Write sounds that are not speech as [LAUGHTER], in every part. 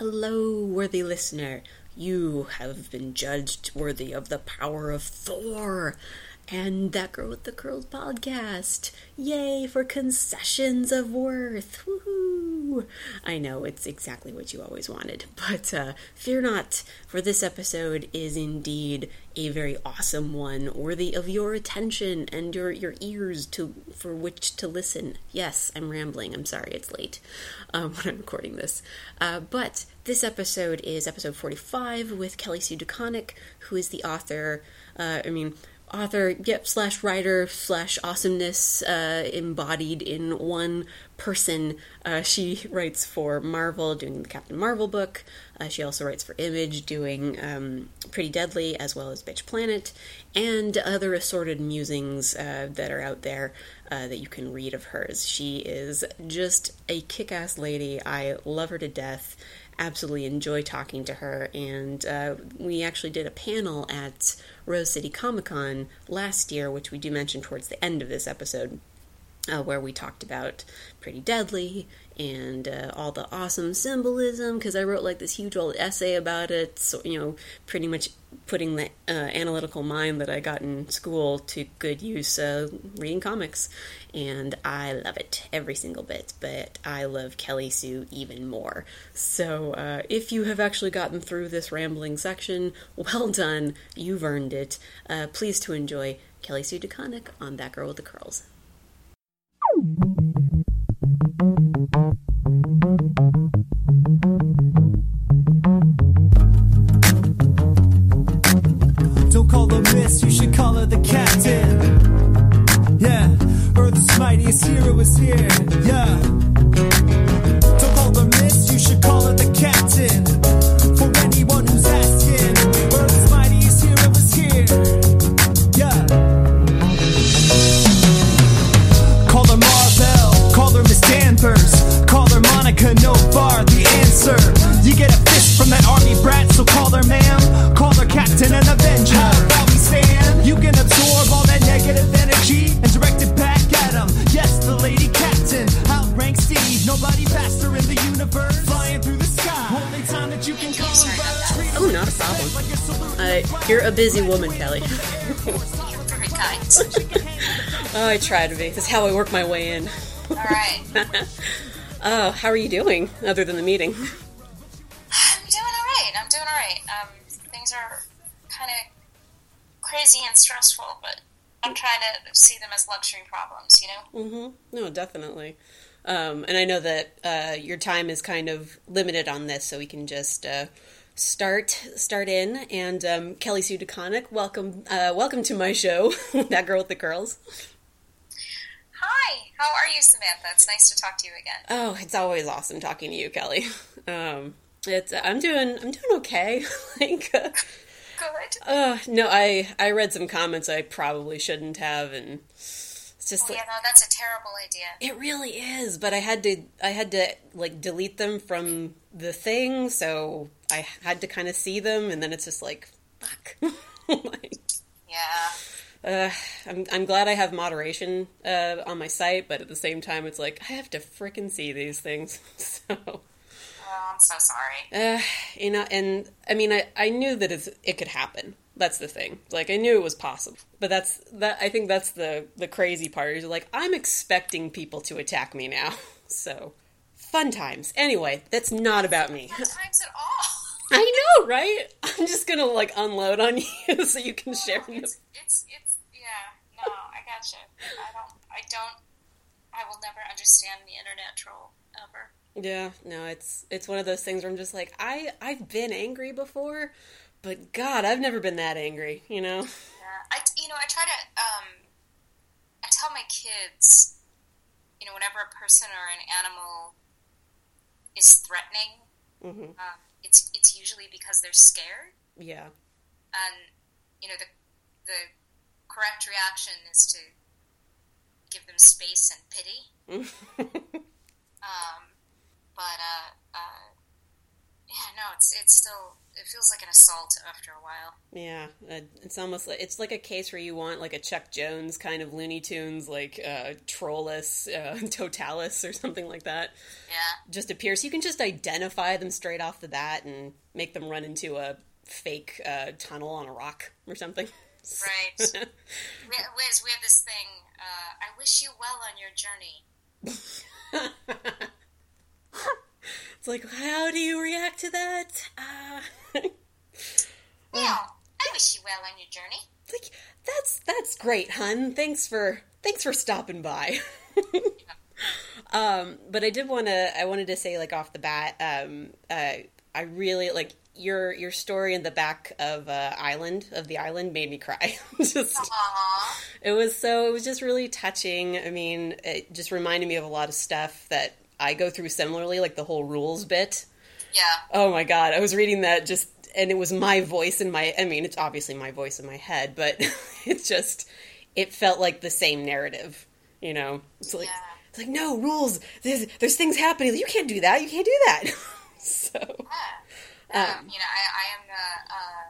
Hello, worthy listener. You have been judged worthy of the power of Thor and That Girl with the Curls podcast. Yay for concessions of worth. Woohoo! I know it's exactly what you always wanted, [LAUGHS] but uh, fear not, for this episode is indeed a very awesome one, worthy of your attention and your, your ears to for which to listen. Yes, I'm rambling. I'm sorry, it's late [LAUGHS] um, when I'm recording this. Uh, but this episode is episode 45 with Kelly Sue DeConnick, who is the author. Uh, I mean, author, yep, slash writer, slash awesomeness uh, embodied in one person. Uh, she writes for Marvel, doing the Captain Marvel book. Uh, she also writes for Image, doing um, Pretty Deadly, as well as Bitch Planet, and other assorted musings uh, that are out there uh, that you can read of hers. She is just a kick ass lady. I love her to death absolutely enjoy talking to her. And uh, we actually did a panel at Rose City Comic Con last year, which we do mention towards the end of this episode, uh, where we talked about Pretty Deadly and uh, all the awesome symbolism. Because I wrote like this huge old essay about it, so you know, pretty much putting the uh, analytical mind that I got in school to good use uh, reading comics. And I love it every single bit, but I love Kelly Sue even more. So uh, if you have actually gotten through this rambling section, well done, you've earned it. Uh, please to enjoy Kelly Sue DeConnick on That Girl with the Curls. Don't call her miss, you should call her the captain. Yeah, Earth's mightiest hero is here. Yeah. You're a busy woman, Kelly. You're very kind. Oh, I try to be. That's how I work my way in. All right. [LAUGHS] Oh, how are you doing other than the meeting? I'm doing all right. I'm doing all right. Um, things are kind of crazy and stressful, but I'm trying to see them as luxury problems, you know? Mm-hmm. No, definitely. Um, and I know that uh, your time is kind of limited on this, so we can just uh, start start in. And um, Kelly Sue DeConnick, welcome uh, welcome to my show, [LAUGHS] that girl with the curls. Hi. How are you, Samantha? It's nice to talk to you again. Oh, it's always awesome talking to you, Kelly. [LAUGHS] Um, it's I'm doing I'm doing okay. [LAUGHS] like, uh, Good. uh, no, I I read some comments I probably shouldn't have, and it's just Oh, like, yeah, no, that's a terrible idea. It really is, but I had to I had to like delete them from the thing, so I had to kind of see them, and then it's just like fuck. [LAUGHS] like, Yeah. uh, I'm I'm glad I have moderation uh, on my site, but at the same time, it's like I have to frickin' see these things. [LAUGHS] So Oh, I'm so sorry. uh, you know, and I mean, I I knew that it's, it could happen. That's the thing. Like I knew it was possible, but that's that. I think that's the the crazy part. Is like I'm expecting people to attack me now. [LAUGHS] So fun times. Anyway, that's not about me. Not times at all. [LAUGHS] I know, right? I'm just gonna like unload on you [LAUGHS] so you can share. It's, it's, it's, yeah, no, I gotcha. I don't, I don't, I will never understand the internet troll ever. Yeah, no, it's it's one of those things where I'm just like I I've been angry before, but God, I've never been that angry. You know? Yeah, I, you know, I try to, um, I tell my kids, you know, whenever a person or an animal is threatening, hmm um, it's it's usually because they're scared, Yeah. and you know, the the correct reaction is to give them space and pity. [LAUGHS] Um, but uh, uh, yeah, no, it's it's still it feels like an assault after a while. Yeah, uh, it's almost like it's like a case where you want like a Chuck Jones kind of Looney Tunes, like uh, Trollus, uh, [LAUGHS] Totalis, or something like that. Yeah. Just appears. You can just identify them straight off the bat and make them run into a fake uh, tunnel on a rock or something. Right. [LAUGHS] we, Wiz, we have this thing. Uh, I wish you well on your journey. [LAUGHS] It's like, how do you react to that? [LAUGHS] Uh, Yeah. I wish you well on your journey. like that's that's great, hun. Thanks for thanks for stopping by. [LAUGHS] um, but I did want to I wanted to say like off the bat, um, uh, I really like your your story in the back of uh, Island of the Island made me cry. [LAUGHS] just Aww. it was so it was just really touching. I mean, it just reminded me of a lot of stuff that I go through similarly, like the whole rules bit. Yeah. Oh my god, I was reading that just and it was my voice in my I mean, it's obviously my voice in my head, but [LAUGHS] it just it felt like the same narrative, you know. It's like Yeah. it's like no rules. There's there's things happening. You can't do that. You can't do that. [LAUGHS] so Yeah. Um, you know, I, I am the, uh,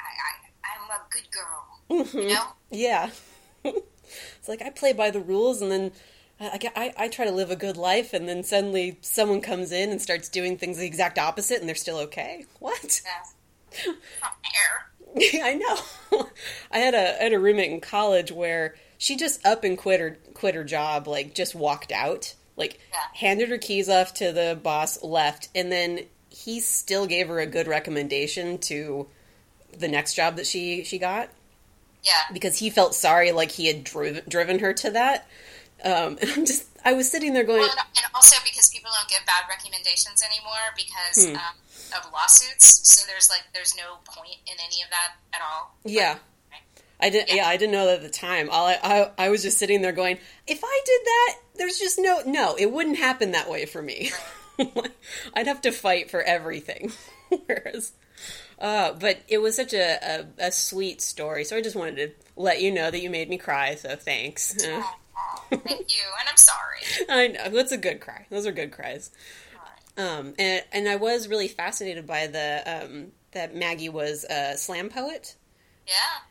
I, I, I'm a good girl. You know? yeah. [LAUGHS] it's like I play by the rules and then I, I, I try to live a good life and then suddenly someone comes in and starts doing things the exact opposite and they're still okay. What? Yeah. [LAUGHS] I know. [LAUGHS] I had a I had a roommate in college where she just up and quit her quit her job, like just walked out, like Yeah. handed her keys off to the boss, left, and then he still gave her a good recommendation to the next job that she she got Yeah. because he felt sorry, like he had driven driven her to that. Um, [LAUGHS] and I'm just I was sitting there going, Well, and- also because people don't give bad recommendations anymore because Hmm. um, of lawsuits. So there's like there's no point in any of that at all. yeah. Right. I didn't. Yeah. I didn't know that at the time. All I, I, I was just sitting there going, if I did that, there's just no, no, it wouldn't happen that way for me. [LAUGHS] I'd have to fight for everything. [LAUGHS] Whereas, uh, but it was such a, a, a sweet story. So I just wanted to let you know that you made me cry. So thanks. Aw, thank you, and I'm sorry. I know that's a good cry. Those are good cries. Um, and and I was really fascinated by the um, that Maggie was a slam poet.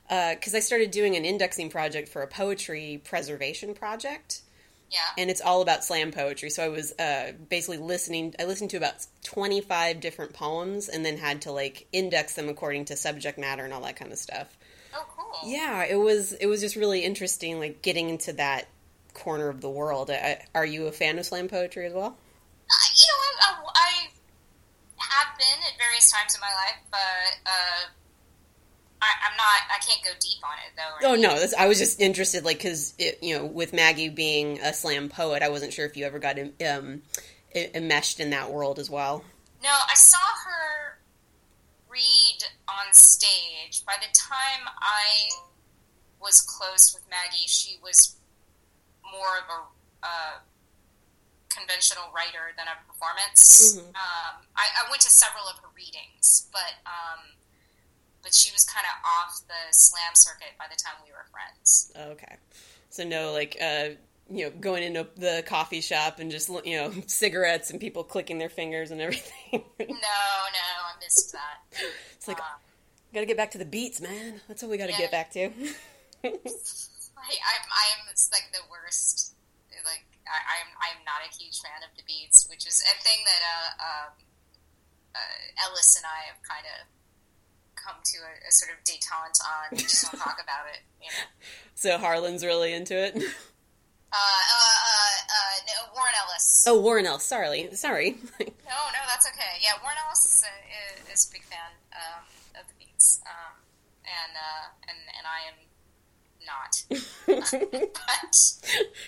Yeah. because I started doing an indexing project for a poetry preservation project, Yeah. and it's all about slam poetry. So I was uh, basically listening. I listened to about twenty five different poems, and then had to like index them according to subject matter and all that kind of stuff. oh, cool. Yeah, it was it was just really interesting, like getting into that corner of the world. I, are you a fan of slam poetry as well? Uh, you know, I, I, I have been at various times in my life, but uh, I, I'm not. I can't go deep on it though. Oh anything. no, that's, I was just interested, like, because you know, with Maggie being a slam poet, I wasn't sure if you ever got um, enmeshed in that world as well. No, I saw her read on stage. By the time I was close with Maggie, she was more of a uh, conventional writer than a performance. Mhm. Um, I, I went to several of her readings, but um, but she was kind of off the slam circuit by the time we were friends. Okay, so no, like, uh, you know, going into the coffee shop and just you know, [LAUGHS] cigarettes and people clicking their fingers and everything. No, no, I missed that. it's like, Uh, gotta get back to the beats, man. That's what we gotta Yeah. get back to. [LAUGHS] I, I'm, I'm it's like the worst. Like I, I'm, I'm not a huge fan of the beats, which is a thing that uh, um, uh, Ellis and I have kind of come to a, a sort of detente on. We just don't talk [LAUGHS] about it, you know. so Harlan's really into it. Uh, uh, uh, uh, no, Warren Ellis. oh, Warren Ellis. Sorry, sorry. [LAUGHS] No, no, that's okay. Yeah, Warren Ellis is a, is a big fan um, of the beats, um, and uh, and and I am not. [LAUGHS] but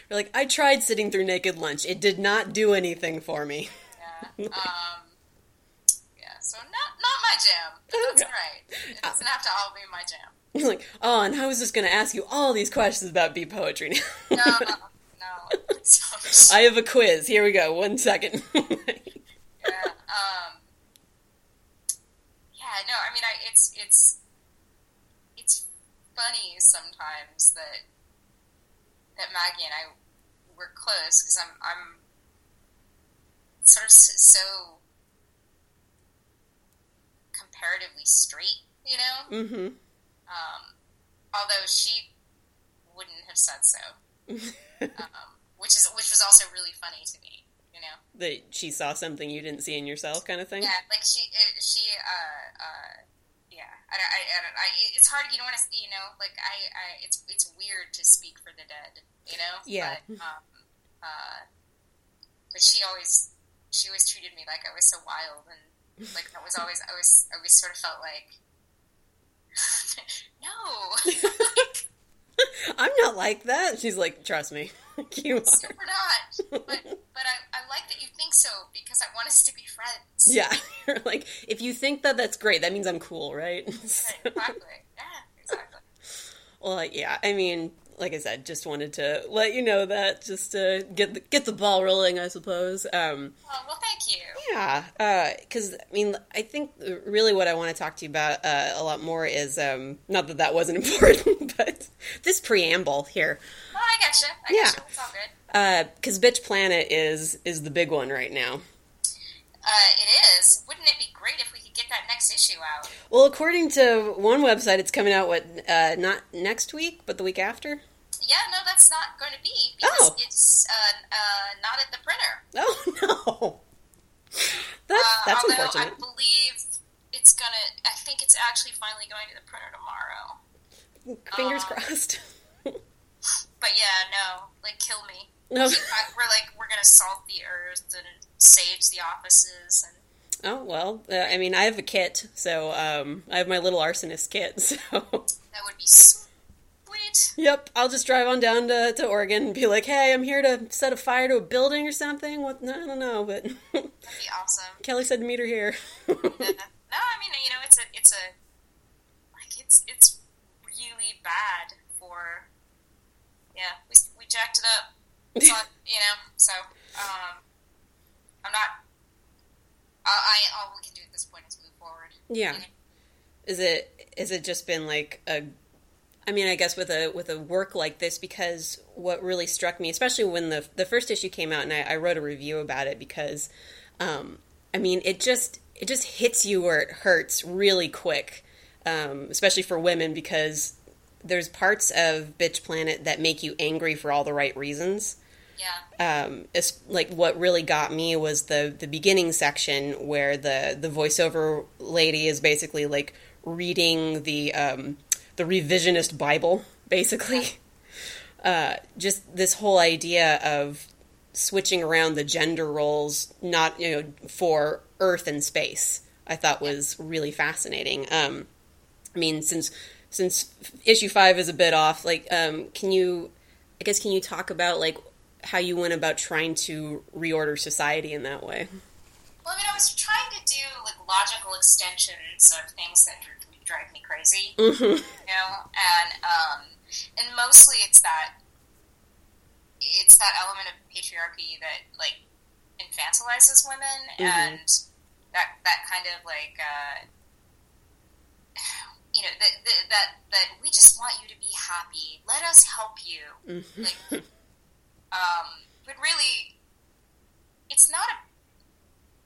You're like, I tried sitting through Naked Lunch. It did not do anything for me. Yeah. Um, yeah. So not not my jam. That's all right. It doesn't have to all be my jam. You're like, oh, and I was just going to ask you all these questions about beat poetry now. No, no. [LAUGHS] no. So, I have a quiz. Here we go. One second. [LAUGHS] yeah. Um, yeah. No. I mean, I it's it's funny sometimes that that Maggie and I were close because I'm I'm sort of so comparatively straight, you know. Mm-hmm. Um, although she wouldn't have said so, [LAUGHS] um, which is which was also really funny to me, you know. That she saw something you didn't see in yourself, kind of thing. Yeah, like she uh, she uh uh yeah. I, I, I, don't- I it's hard. You don't want to you know like I, I it's it's weird to speak for the dead, you know. Yeah. But, um, uh, but she always she always treated me like I was so wild and like that was always I was I always sort of felt like [LAUGHS] no [LAUGHS] I'm not like that. She's like, trust me, you are. super not but but I, I like that you think so because I want us to be friends Yeah, [LAUGHS] like, if you think that that's great, that means I'm cool, right? [LAUGHS] Right, exactly yeah exactly well, yeah. I mean, like I said, just wanted to let you know that, just to get the, get the ball rolling, I suppose. Um, oh well thank you Yeah, because I mean, I think really what I want to talk to you about uh, a lot more is um, not that that wasn't [LAUGHS] important, but this preamble here, oh I gotcha I Yeah. gotcha it's all good because Bitch Planet is is the big one right now. uh, it is wouldn't it be great if we could get that next issue out Well, according to one website, it's coming out what uh, not next week, but the week after. Yeah no that's not going to be because Oh. it's uh, uh, not at the printer Oh [LAUGHS] no, that's uh, that's although unfortunate. I believe it's gonna I think it's actually finally going to the printer tomorrow Fingers uh, crossed. [LAUGHS] but yeah no like kill me No. [LAUGHS] We're like we're gonna salt the earth and sage the offices and Oh well, uh, I mean, I have a kit, so um, I have my little arsonist kit. So, that would be sweet yep, I'll just drive on down to, to Oregon and be like, "Hey, I'm here to set a fire to a building or something." What? No, I don't know, but that'd be awesome [LAUGHS] Kelly said to meet her here. [LAUGHS] no, I mean, you know, it's a, it's a, like, it's, it's really bad for, yeah, we, we jacked it up. It's [LAUGHS] on, you know, so, um, I'm not, I, I, all we can do at this point is move forward. yeah, You know? is it is it just been like a? I mean, I guess with a with a work like this, because what really struck me, especially when the the first issue came out, and I, I wrote a review about it because, um, I mean, it just it just hits you where it hurts really quick, um, especially for women because there's parts of Bitch Planet that make you angry for all the right reasons. Yeah, Um, it's like what really got me was the the beginning section where the the voiceover lady is basically like reading the um, the revisionist Bible, basically. [LAUGHS] Uh, just this whole idea of switching around the gender roles, not you know for Earth and space, I thought was really fascinating. Um, I mean, since since issue five is a bit off, like, um, can you, I guess, can you talk about like how you went about trying to reorder society in that way? well, I mean, I was trying to do, like, logical extensions of things that drive me crazy, Mm-hmm. you know, and, um, and mostly it's that, it's that element of patriarchy that, like, infantilizes women Mhm. and that that kind of like uh, [SIGHS] you know that, that that that we just want you to be happy let us help you Mm-hmm. like um but really it's not a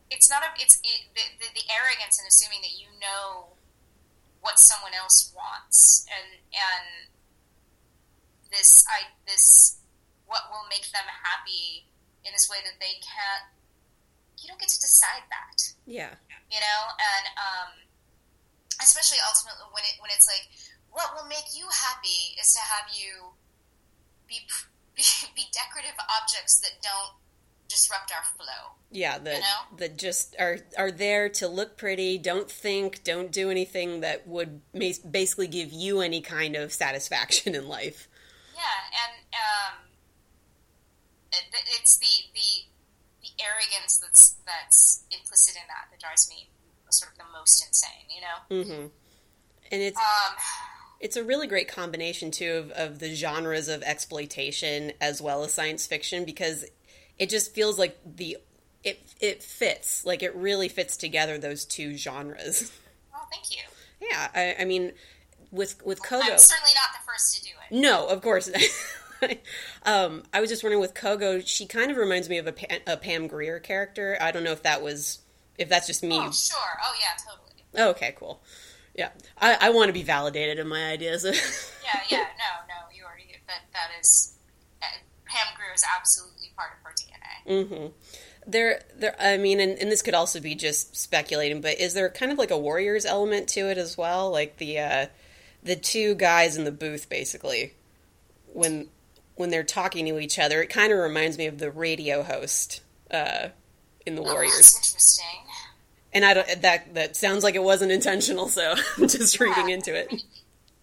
it's not a it's it, the, the, the arrogance in assuming that you know what someone else wants. And and this i this what will make them happy in this way that they can't you don't get to decide that. Yeah. you know? And um especially ultimately when it when it's like what will make you happy is to have you be [LAUGHS] be, be decorative objects that don't disrupt our flow Yeah, that know? that just are are there to look pretty. Don't think. Don't do anything that would basically give you any kind of satisfaction in life. yeah and um it, it's the the the arrogance that's that's implicit in that that drives me sort of the most insane you know hmm And it's um it's a really great combination too of, of the genres of exploitation as well as science fiction because it just feels like the it it fits like it really fits together those two genres. well thank you Yeah, I, I mean, with with Kogo. i'm certainly not the first to do it No, of course. [LAUGHS] um, I was just wondering with Kogo, she kind of reminds me of a, Pam, a Pam Grier character. I don't know if that was if that's just me. oh sure oh yeah totally Oh, okay, cool. Yeah, I, I want to be validated in my ideas. [LAUGHS] Yeah, yeah, no, no, you already that that is uh, Pam Grier is absolutely part of her DNA. hmm There, there. I mean, and, and this could also be just speculating, but is there kind of like a Warriors element to it as well? Like the uh, the two guys in the booth, basically, when when they're talking to each other, it kind of reminds me of the radio host uh, in the Oh, Warriors. that's interesting. And I don't that that sounds like it wasn't intentional, so [LAUGHS] I'm just reading into it. It,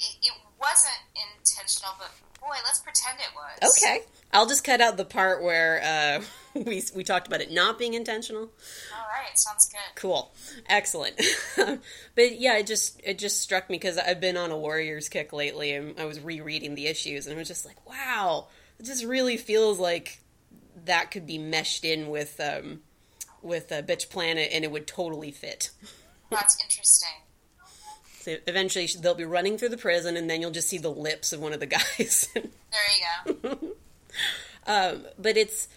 it wasn't intentional, but boy, let's pretend it was. Okay, I'll just cut out the part where uh, [LAUGHS] we we talked about it not being intentional. All right, sounds good. Cool, excellent. [LAUGHS] but yeah, it just it just struck me because I've been on a Warriors kick lately, and I was rereading the issues, and I was just like, wow, it just really feels like that could be meshed in with um, with uh, Bitch Planet, and it would totally fit. [LAUGHS] That's interesting. So eventually, they'll be running through the prison, and then you'll just see the lips of one of the guys. There you go. Um, but it's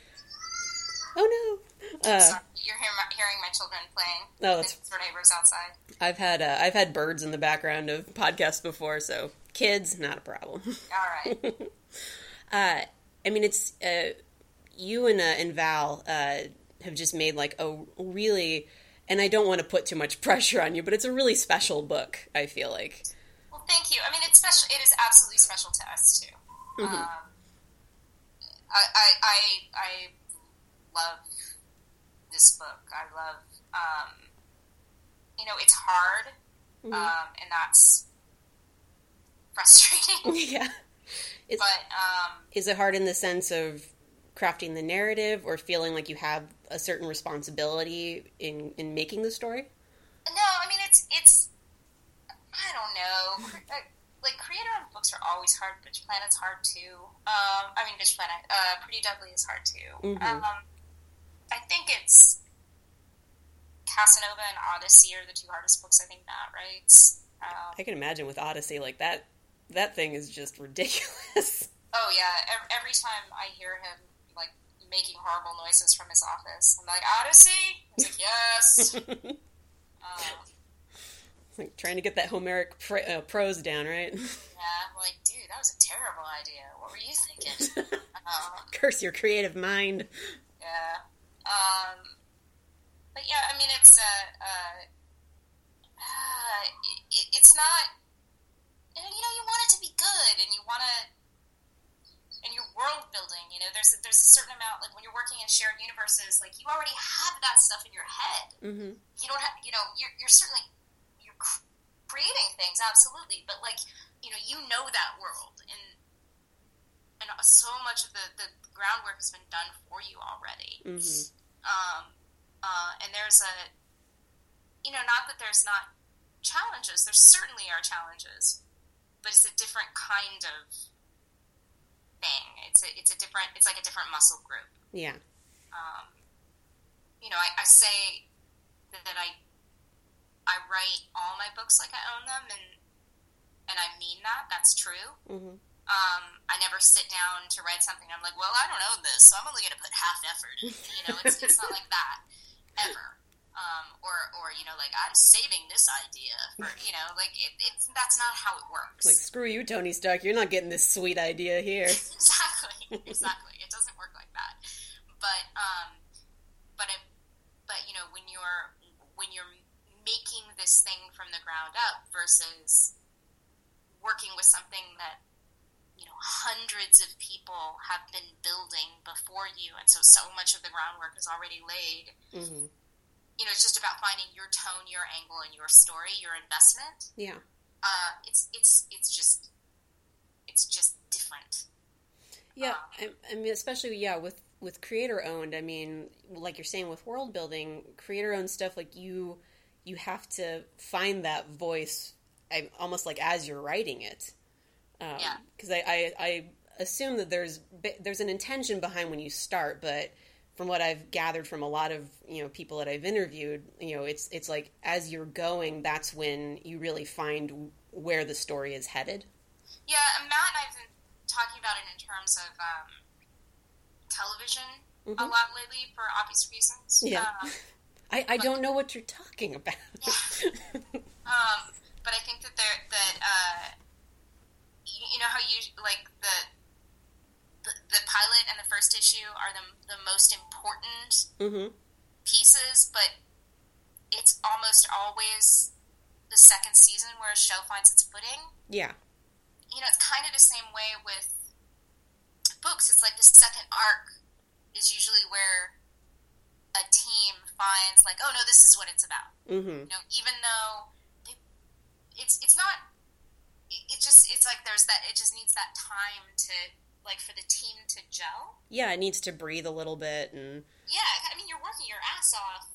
oh no. Uh, Sorry, you're hear my, hearing my children playing. No, that's- It's for neighbors outside. I've had uh, I've had birds in the background of podcasts before, so kids not a problem. [LAUGHS] All right. [LAUGHS] Uh, I mean, it's uh, you and uh, and Val uh, have just made like a really, and I don't want to put too much [LAUGHS] pressure on you, but it's a really special book. I feel like. Well, thank you. I mean, it's special. It is absolutely special to us too. Mm-hmm. Um, I, I, I, I love this book. I love, um, you know, it's hard, Mm-hmm. um, and that's frustrating. [LAUGHS] yeah. It's, but um, is it hard in the sense of crafting the narrative or feeling like you have a certain responsibility in in making the story? no, I mean, it's it's. I don't know. Like creator-owned books are always hard. Bitch Planet's hard too. Um, I mean, Bitch Planet. Uh, Pretty Deadly is hard too. Mhm. Um, I think it's Casanova and ODY-C are the two hardest books I think Matt writes. Um, I can imagine with ODY-C like that. That thing is just [LAUGHS] ridiculous. oh yeah, every, every time I hear him like making horrible noises from his office, I'm like ODY-C. He's like yes. [LAUGHS] um, like trying to get that Homeric pr- uh, prose down, right? [LAUGHS] yeah, I'm like dude, that was a terrible idea. What were you thinking? [LAUGHS] um, Curse your creative mind. Yeah. Um, but yeah, I mean, it's uh, uh, uh, it, it's not. You know, you want it to be good, and you want to, and your world building. You know, there's a, there's a certain amount like when you're working in shared universes, like you already have that stuff in your head. hmm You don't have, you know, you're, you're certainly creating things, absolutely, but like you know, you know that world, and and so much of the the groundwork has been done for you already. Hmm um, uh, and there's a you know not that there's not challenges there certainly are challenges but it's a different kind of thing. It's a it's a different it's like a different muscle group. Yeah. um, you know I, I say that I I write all my books like I own them and and I mean that that's true hmm um, I never sit down to write something. I'm like, well, I don't own this, so I'm only going to put half effort. in. You know, it's, it's not like that ever. Um, or, or you know, like I'm saving this idea for you know, like it, it's that's not how it works. Like screw you, Tony Stark. You're not getting this sweet idea here. [LAUGHS] exactly, exactly. It doesn't work like that. But um, but it, but you know, when you're when you're making this thing from the ground up versus working with something that you know hundreds of people have been building before you, and so so much of the groundwork is already laid. hmm You know, it's just about finding your tone, your angle, and your story, your investment. Yeah. Uh, it's it's it's just it's just different. Yeah, I, I mean, especially yeah, with with creator owned. I mean, like you're saying with world building, creator owned stuff. Like you, you have to find that voice, I, almost like as you're writing it. Um, Yeah. Because I, I I assume that there's there's an intention behind when you start, but from what I've gathered from a lot of you know people that I've interviewed, you know, it's it's like as you're going, that's when you really find where the story is headed. Yeah, and Matt and I've been talking about it in terms of um, television a Mhm. lot lately for obvious reasons. Yeah. Um, I, I don't know what you're talking about. Um, but I think that there that uh, you, you know how you like the, the the pilot and the first issue are the the most important Mm-hmm. pieces, but it's almost always the second season where a show finds its footing. Yeah. You know, it's kind of the same way with books. It's like the second arc is usually where a team finds like, oh no, this is what it's about. Mm-hmm. You know, even though it's it's not, it, it just it's like there's that it just needs that time to like for the team to gel. Yeah, it needs to breathe a little bit and Yeah, I mean, you're working your ass off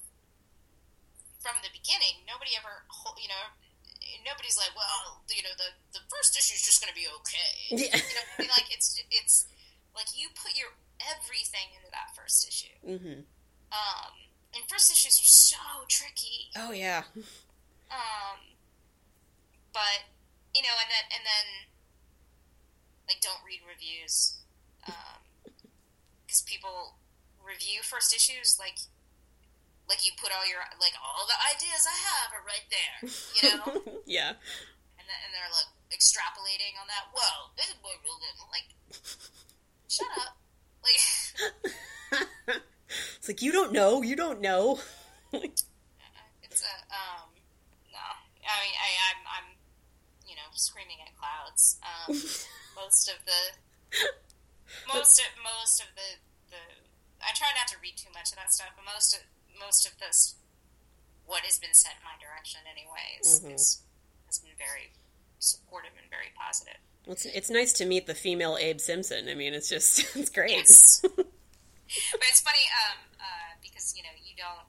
from the beginning. Nobody ever, you know, nobody's like, well, you know, the the first issue is just going to be okay. [LAUGHS] Yeah. You know, I mean, like it's it's like you put your everything into that first issue. mm-hmm. Um, and first issues are so tricky. Oh yeah. Um, but you know, and then and then like don't read reviews Um because people review first issues like like you put all your like all the ideas I have are right there, you know, [LAUGHS] yeah. and then, and they're like extrapolating on that. Whoa, this boy real good. Like, shut up. Like, [LAUGHS] it's like you don't know, you don't know. [LAUGHS] it's a um no. I mean, I, I'm I'm you know screaming at clouds. Um, [LAUGHS] most of the most of most of the the I try not to read too much of that stuff, but most of most of this what has been sent in my direction anyways Mhm. is, has been very supportive and very positive. Well, It's, it's nice to meet the female Abe Simpson. I mean, it's just [LAUGHS] it's great. Yes. But it's funny um, uh, because you know you don't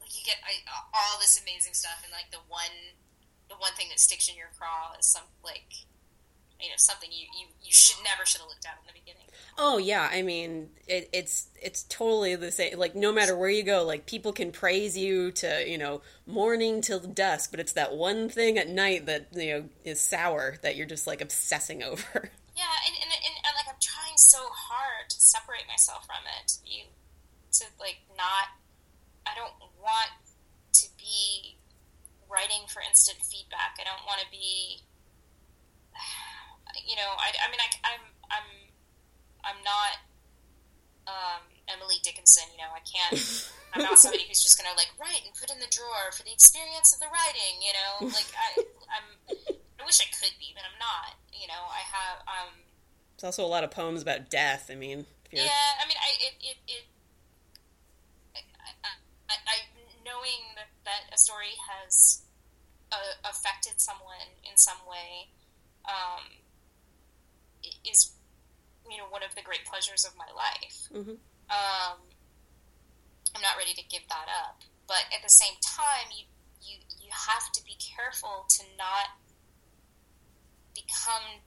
like you get uh, all this amazing stuff and like the one the one thing that sticks in your craw is some like you know something you you, you should never should have looked at in the beginning. Oh yeah, I mean it, it's it's totally the same. Like no matter where you go, like people can praise you to you know morning till dusk, but it's that one thing at night that you know is sour that you're just like obsessing over. Yeah, and, and, and, and like I'm trying so hard to separate myself from it to be to like not. I don't want to be writing for instant feedback. I don't want to be. [SIGHS] You know, I, I mean, I, I'm I'm I'm not um, Emily Dickinson. You know, I can't. I'm not [LAUGHS] somebody who's just gonna like write and put in the drawer for the experience of the writing. You know, like I I'm. I wish I could be, but I'm not. You know, I have um. There's also a lot of poems about death. I mean, Yeah, I mean, I it it, it I, I, I, knowing that, that a story has uh, affected someone in some way um, is you know one of the great pleasures of my life. Mhm. Um, I'm not ready to give that up, but at the same time, you you you have to be careful to not become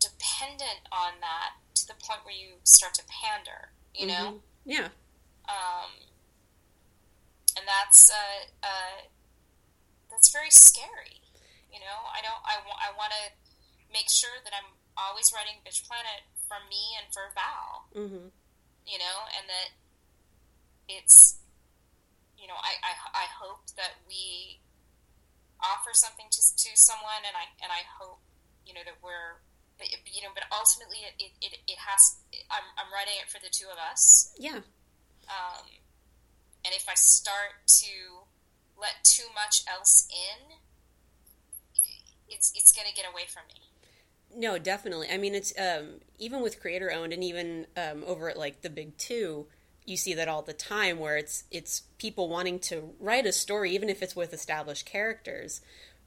dependent on that to the point where you start to pander, you know? Mhm. yeah, Um, and that's, uh, uh, that's very scary, you know? I don't, I, wa- I want to make sure that I'm always writing Bitch Planet for me and for Val, hmm you know, and that it's, you know, I, I, I hope that we offer something to, to someone, and I, and I hope, you know, that we're, but, you know, but ultimately it, it, it, it has, I'm, I'm writing it for the two of us, yeah. um, and if I start to let too much else in, it's, it's going to get away from me. No, definitely. I mean, it's um, even with creator owned, and even um, over at like the big two, you see that all the time, where it's it's people wanting to write a story, even if it's with established characters,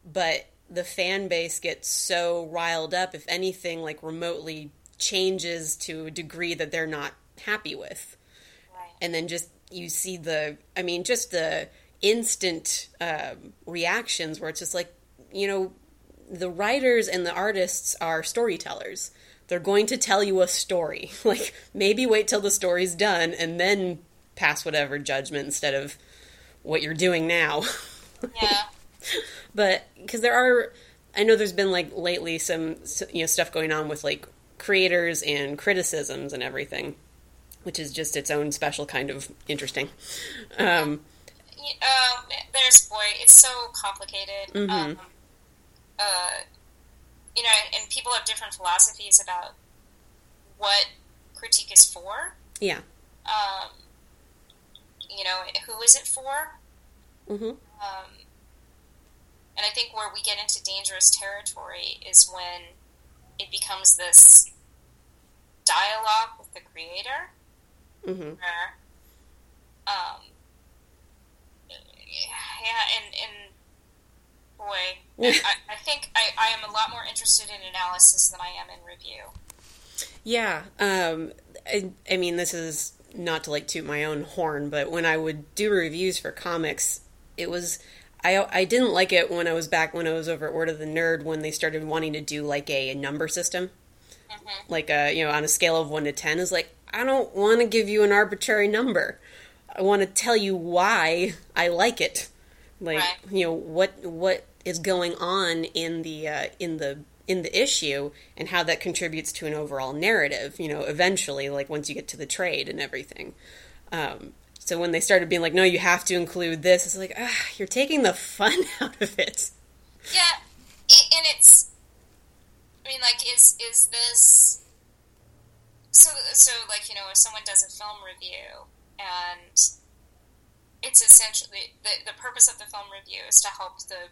but the fan base gets so riled up if anything like remotely changes to a degree that they're not happy with, Right. and then just you see the, I mean, just the instant um, reactions where it's just like, you know, the writers and the artists are storytellers. They're going to tell you a story. [LAUGHS] Like maybe wait till the story's done and then pass whatever judgment instead of what you're doing now. [LAUGHS] Yeah. [LAUGHS] but because there are, I know there's been like lately some you know stuff going on with like creators and criticisms and everything, which is just its own special kind of interesting. Um, Um, there's boy. It's so complicated. Mhm. Um, uh, you know, and people have different philosophies about what critique is for. Yeah. Um, you know, who is it for? Mm-hmm. Um, and I think where we get into dangerous territory is when it becomes this dialogue with the creator, Mm-hmm. where, um, yeah, and and boy, [LAUGHS] I, I think I, I am a lot more interested in analysis than I am in review. Yeah. Um, I, I mean, this is not to like toot my own horn, but when I would do reviews for comics, it was. I, I didn't like it when I was back when I was over at Word of the Nerd when they started wanting to do like a, a number system. Like a you know on a scale of one to ten is like I don't want to give you an arbitrary number. I want to tell you why I like it. Like Right. you know what what is going on in the uh, in the in the issue and how that contributes to an overall narrative. You know, eventually, like once you get to the trade and everything. Um, so when they started being like, "No, you have to include this," it's like, ah, you're taking the fun [LAUGHS] out of it. Yeah, it, and it's. I mean, like, is is this? So so like you know, if someone does a film review and it's essentially the the purpose of the film review is to help the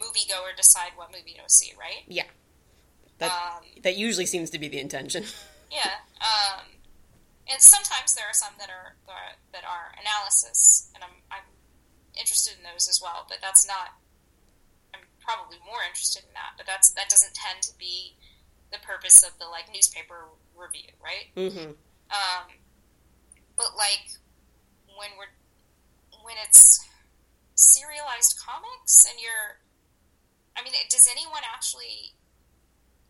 moviegoer decide what movie to see, right? Yeah, that Um, that usually seems to be the intention. [LAUGHS] Yeah. Um, and sometimes there are some that are that are- that are analysis, and I'm I'm interested in those as well. But that's not. I'm probably more interested in that, but that's that doesn't tend to be the purpose of the like newspaper review, right? mm-hmm. Um, but like when we're when it's serialized comics and you're, I mean, does anyone actually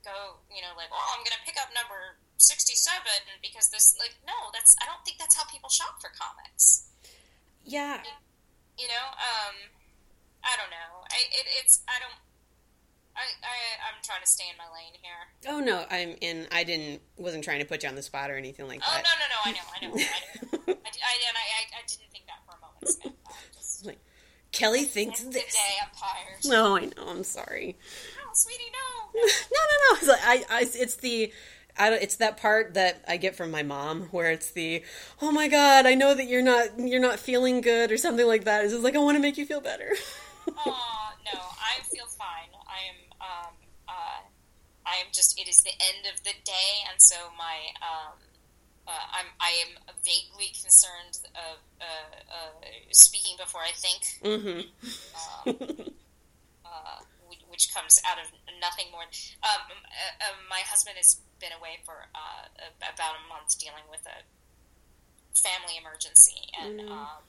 go, you know, like, oh, I'm going to pick up number sixty-seven because this, like, no, that's I don't think that's how people shop for comics. Yeah, You know, um, I don't know. I it, it's I don't. I, I I'm trying to stay in my lane here. Oh no, I'm in. I didn't. Wasn't trying to put you on the spot or anything like Oh that. Oh no no no! I know I know I know. [LAUGHS] I, I, and I, I, didn't think that for a moment. [LAUGHS] Just, Kelly thinks this. the day I'm tired. No, I know. I'm sorry. No, sweetie, no. [LAUGHS] no, no, no. It's like, I, I, it's the. I don't, it's that part that I get from my mom where it's the, oh my god, I know that you're not you're not feeling good or something like that. It's just like I want to make you feel better. [LAUGHS] Aw, no, I feel fine. I am, um, uh, I am just. It is the end of the day, and so my, um, uh, I'm, I am vaguely concerned of uh, uh, speaking before I think. mm-hmm. um, [LAUGHS] uh, which- comes out of nothing more. Um, uh, uh, my husband has been away for uh, about a month dealing with a family emergency, and Mhm. um,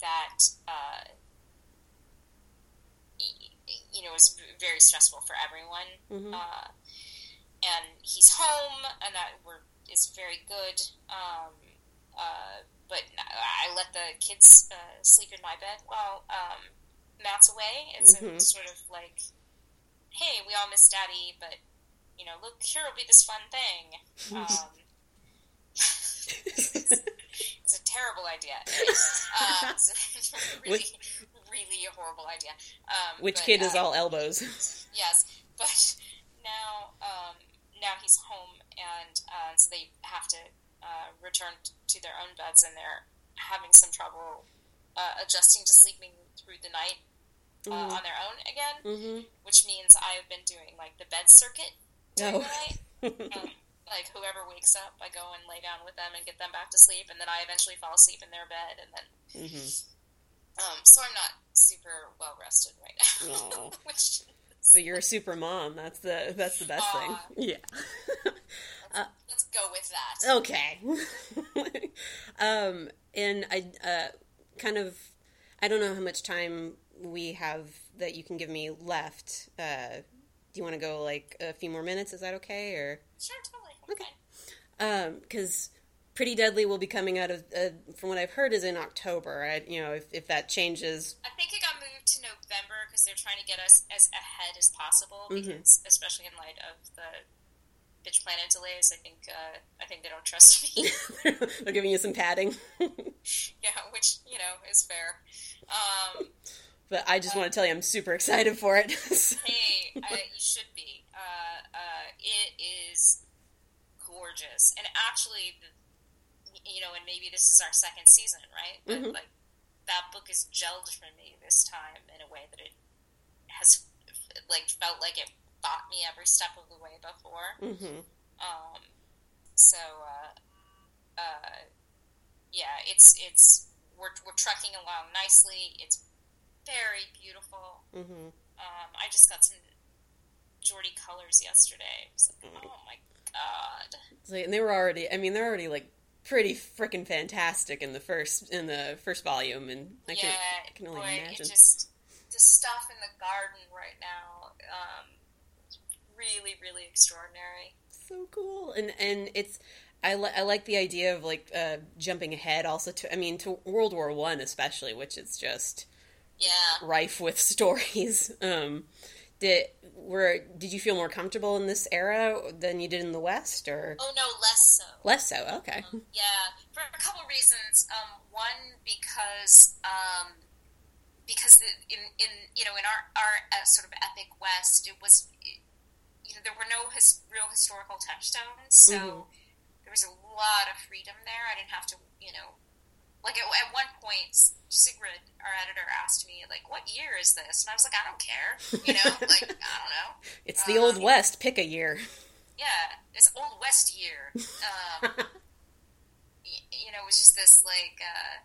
that uh, you know is very stressful for everyone. Mhm. Uh, and he's home, and that we're, is very good. Um, uh, but I let the kids uh, sleep in my bed while um, Matt's away. It's a Mhm. sort of like, hey, we all miss Daddy, but you know, look, here will be this fun thing. Um, [LAUGHS] it's a terrible idea. Uh, it's a [LAUGHS] really, really a horrible idea. Um, Which but, kid is all elbows? [LAUGHS] Yes, but now um, now he's home, and uh, so they have to uh, return to their own beds, and they're having some trouble uh, adjusting to sleeping through the night uh, on their own again. mm-hmm. Which means I have been doing like the bed circuit during Oh. the night. [LAUGHS] Um, like whoever wakes up, I go and lay down with them and get them back to sleep, and then I eventually fall asleep in their bed, and then mm-hmm. um, so I'm not super well rested right now. [LAUGHS] Which But you're a super mom. That's the that's the best Aw. thing. Yeah. let's go with that. Okay. [LAUGHS] um, and I uh, kind of I don't know how much time we have that you can give me left. Uh, do you want to go like a few more minutes? Is that okay? Or Sure, totally. Okay. because Pretty Deadly will be coming out of, uh, from what I've heard, is in October. I, you know, if, if that changes, I think it got moved to November because they're trying to get us as ahead as possible, Mhm. especially in light of the bitch planet delays. I think uh, I think they don't trust me. [LAUGHS] They're giving you some padding. [LAUGHS] yeah, which you know is fair. Um, but I just uh, want to tell you, I'm super excited for it. [LAUGHS] hey, I, you should be. Uh, uh, it is gorgeous, and actually, you know, and maybe this is our second season, right? But mm-hmm. like that book is gelled for me this time in a way that it has like felt like it bought me every step of the way before. Mm-hmm. Um, so uh, uh, yeah, it's it's we're we're trucking along nicely. It's very beautiful. Mm-hmm. Um, I just got some Jordie colors yesterday. Like, mm. oh my god! And they were already. I mean, they're already like pretty freaking fantastic in the first in the first volume, and I yeah, can, I can only boy, imagine. It just the stuff in the garden right now. Um, really, really extraordinary. So cool, and and it's I, li- I like the idea of like uh, jumping ahead also to I mean to World War One especially, which is just yeah rife with [LAUGHS] stories. Um, did were did you feel more comfortable in this era than you did in the West, or oh no, less so. Less so, okay. Um, yeah, for a couple reasons. Um, one because um, because in in you know in our our uh, sort of epic West, it was you know there were no his, real historical touchstones, so mm-hmm. There was a lot of freedom there. I didn't have to you know like at, at, one point sigrid our editor asked me like what year is this? And i was like i don't care you know [LAUGHS] like i don't know. It's the um, old west. Pick a year. Yeah it's old west year. [LAUGHS] Um, you know it was just this like uh,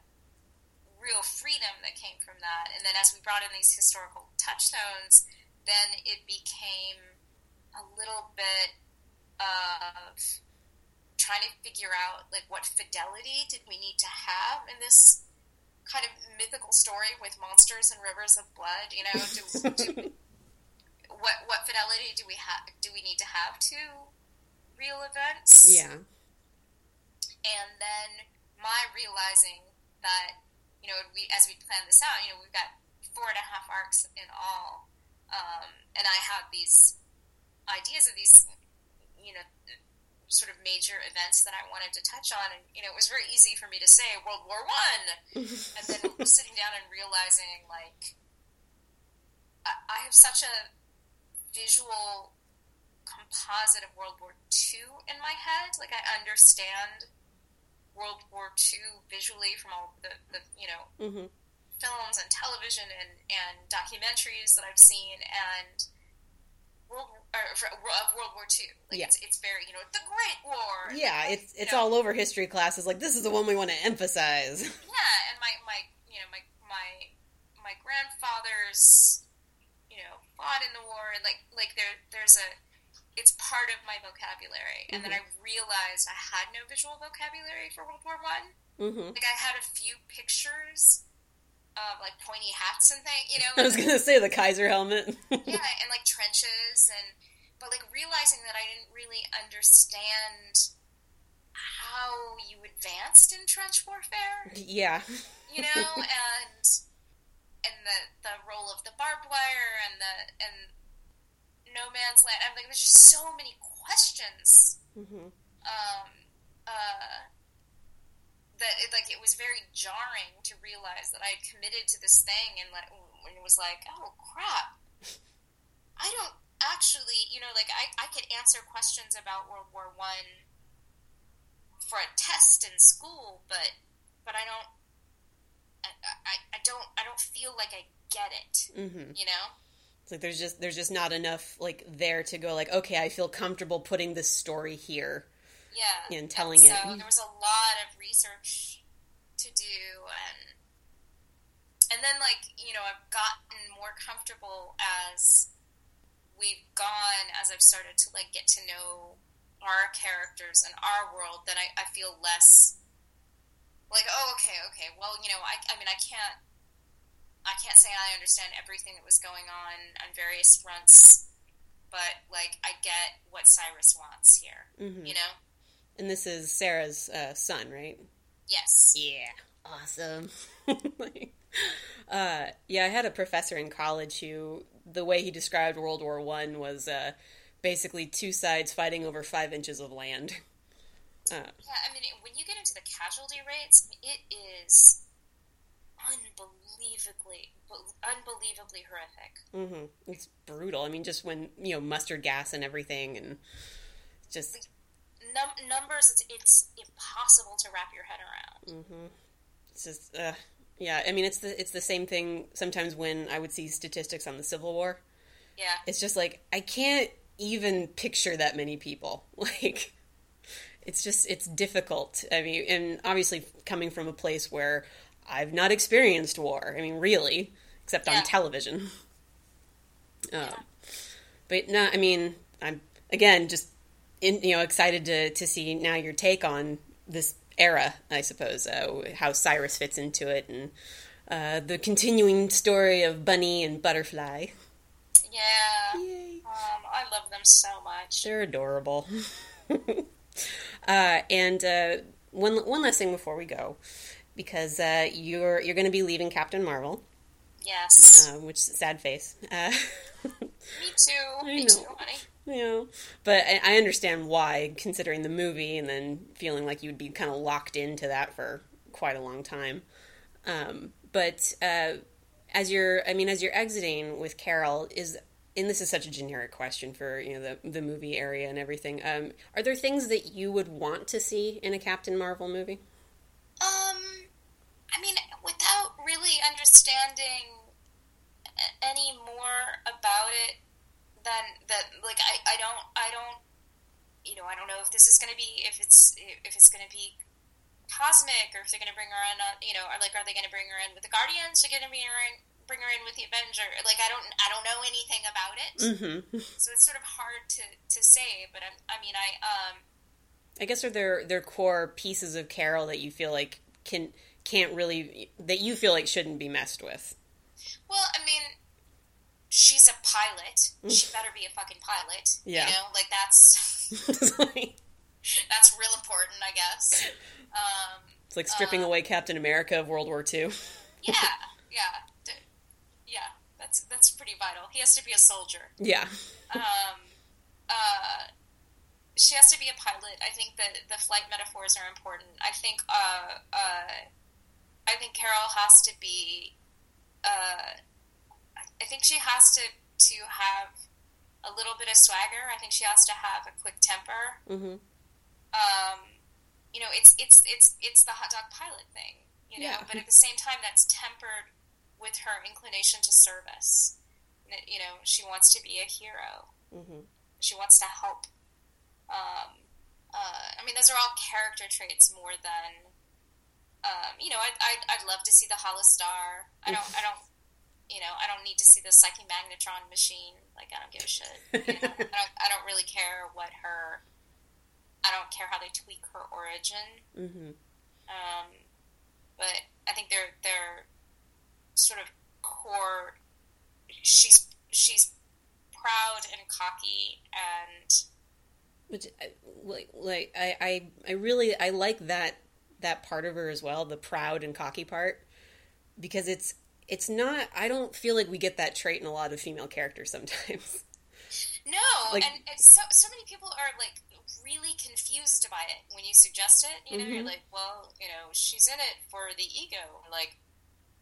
real freedom that came from that. And then as we brought in these historical touchstones then it became a little bit of trying to figure out like what fidelity did we need to have in this kind of mythical story with monsters and rivers of blood. You know, do, do, [LAUGHS] what what fidelity do we have? Do we need to have to real events? Yeah. And then my realizing that you know we as we plan this out, you know, we've got four and a half arcs in all, um, and I had these ideas of these you know sort of major events that I wanted to touch on, and you know, it was very easy for me to say World War One, [LAUGHS] and then sitting down and realizing like I have such a visual composite of World War Two in my head. Like I understand World War Two visually from all the, the you know mm-hmm. films and television and and documentaries that I've seen and of World War II. Like yeah. it's, it's very you know the Great War. Yeah, it's it's know. all over history classes. Like this is the one we want to emphasize. [LAUGHS] Yeah, and my my you know my my my grandfathers you know fought in the war and like like there there's a it's part of my vocabulary. And mm-hmm. then I realized I had no visual vocabulary for World War One. Mm-hmm. Like I had a few pictures of like pointy hats and things, you know. [LAUGHS] I was gonna say the Kaiser helmet. [LAUGHS] yeah, and like trenches and but like realizing that I didn't really understand how you advanced in trench warfare. Yeah. You know, [LAUGHS] and and the the role of the barbed wire and the and no man's land. I'm like, there's just so many questions. Mm-hmm. Um. Uh. That it, like it was very jarring to realize that I had committed to this thing and like when it was like, oh crap, I don't actually, you know, like I, I could answer questions about World War One for a test in school, but but I don't, I, I, I don't, I don't feel like I get it. Mm-hmm. You know, it's like there's just there's just not enough like there to go like okay, I feel comfortable putting this story here. Yeah, and telling and so it. So there was a lot of research to do, and and then like you know I've gotten more comfortable as we've gone as I've started to like get to know our characters and our world, that I, I feel less like, oh, okay, okay. Well, you know, I, I mean, I can't, I can't say I understand everything that was going on on various fronts, but like, I get what Cyrus wants here. Mm-hmm. You know. And this is Sarah's uh, son, right? Yes. Yeah. Awesome. [LAUGHS] uh, yeah, I had a professor in college who the way he described World War One was uh, basically two sides fighting over five inches of land. Uh, Yeah, I mean, when you get into the casualty rates, it is unbelievably, unbelievably horrific. hmm It's brutal. I mean, just when you know mustard gas and everything, and just Num- numbers, it's, it's impossible to wrap your head around. it's just uh, yeah. I mean, it's the it's the same thing sometimes when I would see statistics on the Civil War. Yeah, It's just like I can't even picture that many people. [LAUGHS] Like it's just it's difficult. I mean, and obviously coming from a place where I've not experienced war. I mean, really, except Yeah. on television. Um, but no, I mean, I'm again just in, you know excited to to see now your take on this era. I suppose uh, how Cyrus fits into it and uh, the continuing story of Bunny and Butterfly. yeah. Um, I love them so much. They're adorable. [LAUGHS] uh, and uh, one one last thing before we go, because uh, you're you're going to be leaving Captain Marvel, Yes, uh, which sad face. Uh, [LAUGHS] me too. Me know. too, honey. know, but I, I understand why, considering the movie, and then feeling like you would be kind of locked into that for quite a long time. Um, but uh, as you're, I mean, as you're exiting with Carol, is and this is such a generic question for you know the the movie area and everything. Um, are there things that you would want to see in a Captain Marvel movie? Um, I mean, without really understanding any more about it than that, like I, I don't, I don't, you know, I don't know if this is going to be, if it's, if it's going to be cosmic, or if they're going to bring her in, on, you know, or like, are they going to bring her in with the Guardians? Are going to bring her in, bring her in with the Avenger? Like, I don't, I don't know anything about it, Mm-hmm. [LAUGHS] so it's sort of hard to to say. But I'm, I mean, I, um. I guess are there their core pieces of Carol that you feel like can can't really that you feel like shouldn't be messed with. Well, I mean, she's a pilot. She better be a fucking pilot. Yeah. You know, like that's [LAUGHS] that's real important, I guess. Um, it's like stripping away Captain America of World War II. [LAUGHS] yeah, yeah, yeah. That's that's pretty vital. He has to be a soldier. Yeah. Um, uh, she has to be a pilot. I think that the flight metaphors are important. I think uh, uh, I think Carol has to be. Uh, I think she has to to have a little bit of swagger. I think she has to have a quick temper. hmm Um, you know, it's it's it's it's the hot dog pilot thing. You know, Yeah. but at the same time, that's tempered with her inclination to service. You know, she wants to be a hero. hmm She wants to help. Um, uh, I mean, those are all character traits more than. Um, you know, I'd, I'd, I'd love to see the Hala star. I don't, I don't, you know, I don't need to see the Psyche Magnitron machine. Like, I don't give a shit. You know? [LAUGHS] I don't, I don't really care what her. I don't care how they tweak her origin. hmm Um, but I think they're they're sort of core. She's she's proud and cocky and Which, like, like I, I, I really, I like that that part of her as well, the proud and cocky part, because it's it's not. I don't feel like we get that trait in a lot of female characters sometimes. [LAUGHS] no, Like- and, and so so many people are like really confused by it when you suggest it. You know, you're Mhm. like, well, you know, she's in it for the ego. Like,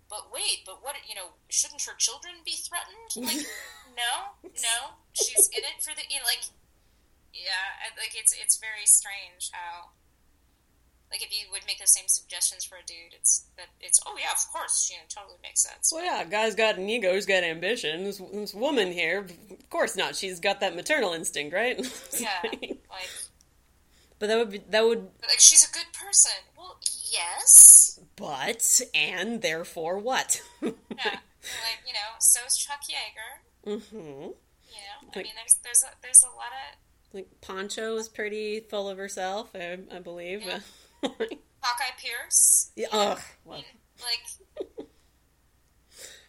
but wait, but what? You know, shouldn't her children be threatened? Like, [LAUGHS] no, no, she's in it for the you know, like, yeah, like it's it's very strange how. Like if you would make the same suggestions for a dude, it's that it's oh yeah, of course, you know, totally makes sense. Well, yeah, guy's got an ego, he's got ambition. This, this woman here, of course not. She's got that maternal instinct, right? [LAUGHS] Yeah, like but that would be that would. like she's a good person. Well, yes, But and therefore what? [LAUGHS] yeah, like you know, so is Chuck Yeager. Mm-hmm. You know, I mean, there's there's a, there's a lot of Like Pancho is pretty full of herself, I, I believe. Yeah. [LAUGHS] [LAUGHS] Hawkeye Pierce. yeah, ugh. Well, Like,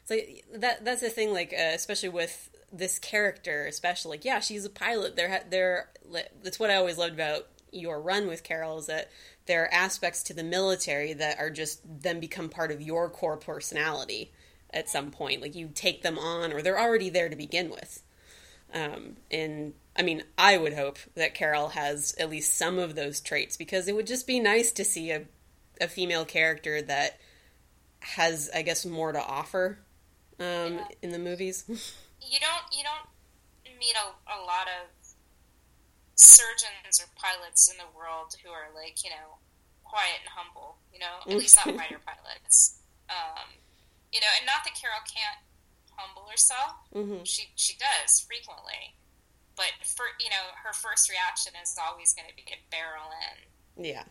So that that's the thing, like uh, especially with this character, especially like yeah, she's a pilot. There, there. That's what I always loved about your run with Carol is that there are aspects to the military that are just then become part of your core personality at some point. Like you take them on, or they're already there to begin with. Um, and I mean, I would hope that Carol has at least some of those traits because it would just be nice to see a, a female character that has, I guess, more to offer um, Yeah. in the movies. [LAUGHS] You don't you don't meet a, a lot of surgeons or pilots in the world who are like you know quiet and humble. You know, at least not [LAUGHS] fighter pilots. Um, you know, and not that Carol can't humble herself. hmm She she does frequently, but for you know her first reaction is always going to be to barrel in. Yeah.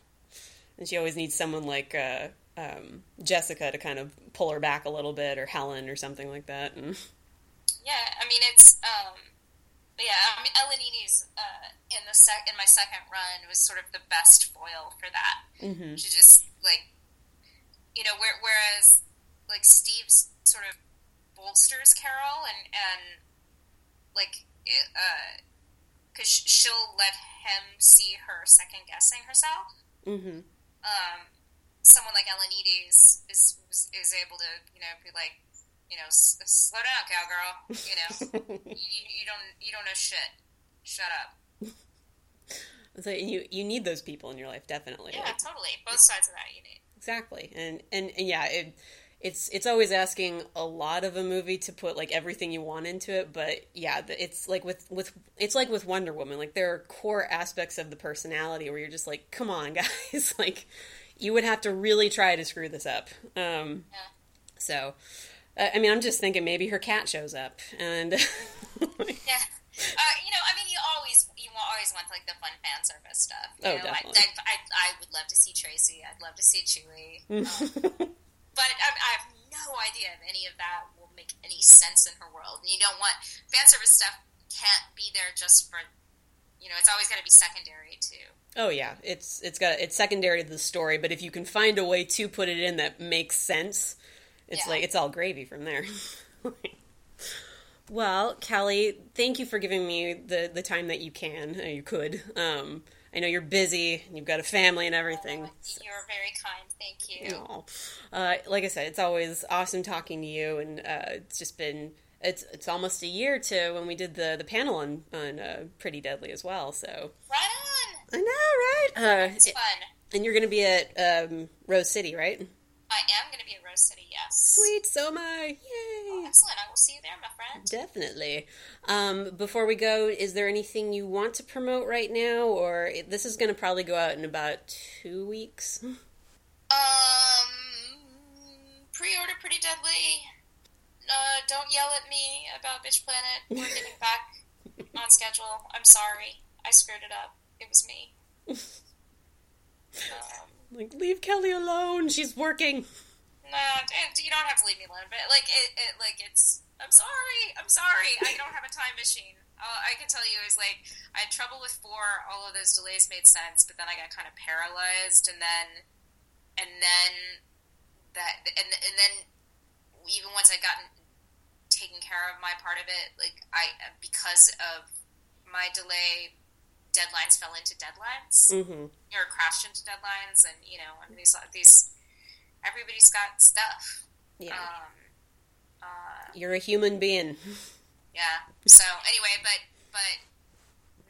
And she always needs someone like uh, um, Jessica to kind of pull her back a little bit, or Helen, or something like that. And Yeah, I mean it's um, yeah. I mean Elenides uh, in the sec in my second run was sort of the best foil for that. Mhm. To just like, you know, where, whereas like Steve's sort of bolsters Carol and and like because she'll let him see her second guessing herself. hmm Um, someone like Elenides is is able to you know be like. You know, s- slow down, cowgirl. You know, [LAUGHS] you, you don't you don't know shit. Shut up. so you you need those people in your life, definitely. Yeah, Like, totally. Both sides of that you need. exactly. And, and and yeah, it it's it's always asking a lot of a movie to put like everything you want into it. But yeah, it's like with with it's like with Wonder Woman. Like there are core aspects of the personality where you're just like, come on, [LAUGHS] guys, like. You would have to really try to screw this up. Um, Yeah. So, uh, I mean, I'm just thinking maybe her cat shows up, and [LAUGHS] Yeah. Uh, you know, I mean, you always you always want like the fun fan service stuff. You Oh, know? definitely. I, I, I, I would love to see Tracy. I'd love to see Chewie. [LAUGHS] Um, but I, I have no idea if any of that will make any sense in her world. And you don't want fan service stuff can't be there just for you know. It's always got to be secondary too. oh yeah, it's it's got it's secondary to the story, but if you can find a way to put it in that makes sense, it's Yeah. like it's all gravy from there. [LAUGHS] well, Kelly, thank you for giving me the the time that you can, uh, you could. Um, I know you're busy, and you've got a family and everything. You're very kind. Thank you. Uh, like I said, it's always awesome talking to you, and uh, it's just been it's it's almost a year to when we did the the panel on on uh, Pretty Deadly as well. So Right on. I know, right? Uh, It's fun. and you're going to be at um, Rose City, right? I am going to be at Rose City. Yes. Sweet, so am I. Yay! Excellent. I will see you there, my friend. Definitely. Um, before we go, is there anything you want to promote right now, or this is going to probably go out in about two weeks? [LAUGHS] Um, pre-order Pretty Deadly. Uh, don't yell at me about Bitch Planet. [LAUGHS] We're getting back on schedule. I'm sorry. I screwed it up. It was me. [LAUGHS] Like, leave Kelly alone. She's working. nah, and you don't have to leave me alone, but like it, it like it's. I'm sorry. I'm sorry. I don't have a time machine. All I can tell you is like I had trouble with four. All of those delays made sense, but then I got kind of paralyzed, and then and then that and and then even once I gotten taken care of my part of it, like I because of my delay, deadlines fell into deadlines hmm or crashed into deadlines, and you know, I mean, these these everybody's got stuff. Yeah. Um, uh, You're a human being. yeah. So anyway, but but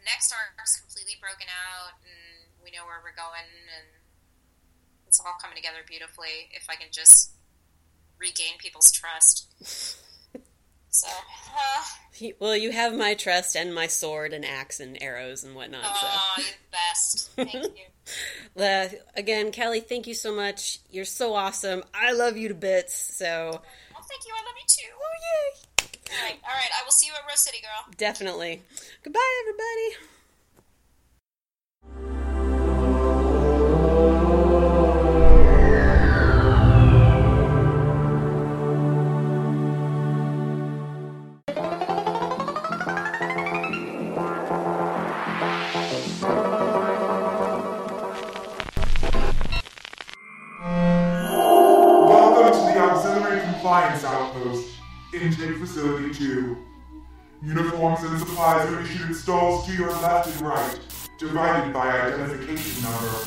next arc's completely broken out, and we know where we're going, and it's all coming together beautifully. If I can just regain people's trust. [LAUGHS] So, uh, Well, you have my trust and my sword and axe and arrows and whatnot. oh, you're the best. Thank you. [LAUGHS] Uh, again, Kelly, thank you so much. You're so awesome. I love you to bits. So, Well, thank you. I love you too. oh yay! All right, all right. I will see you at Rose City, girl. Definitely. Goodbye, everybody. Intake Facility 2. Uniforms and supplies are issued in stalls to your left and right, divided by identification number.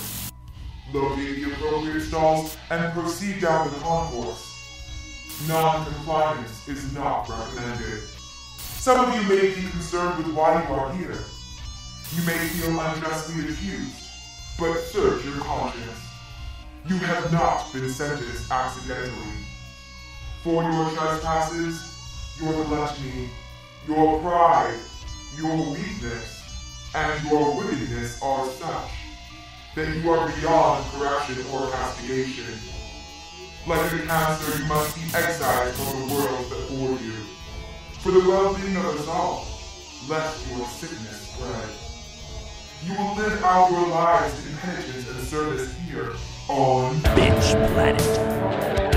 Locate the appropriate stalls and proceed down the concourse. Non-compliance is not recommended. Some of you may be concerned with why you are here. You may feel unjustly accused, but search your conscience. You have not been sentenced accidentally. For your trespasses, your gluttony, your pride, your weakness, and your wickedness are such that you are beyond correction or castigation. Like a cancer, you must be exiled from the world before you. For the well-being of us all, lest your sickness spread. You will live out your lives in penitence and service here on Bitch Planet.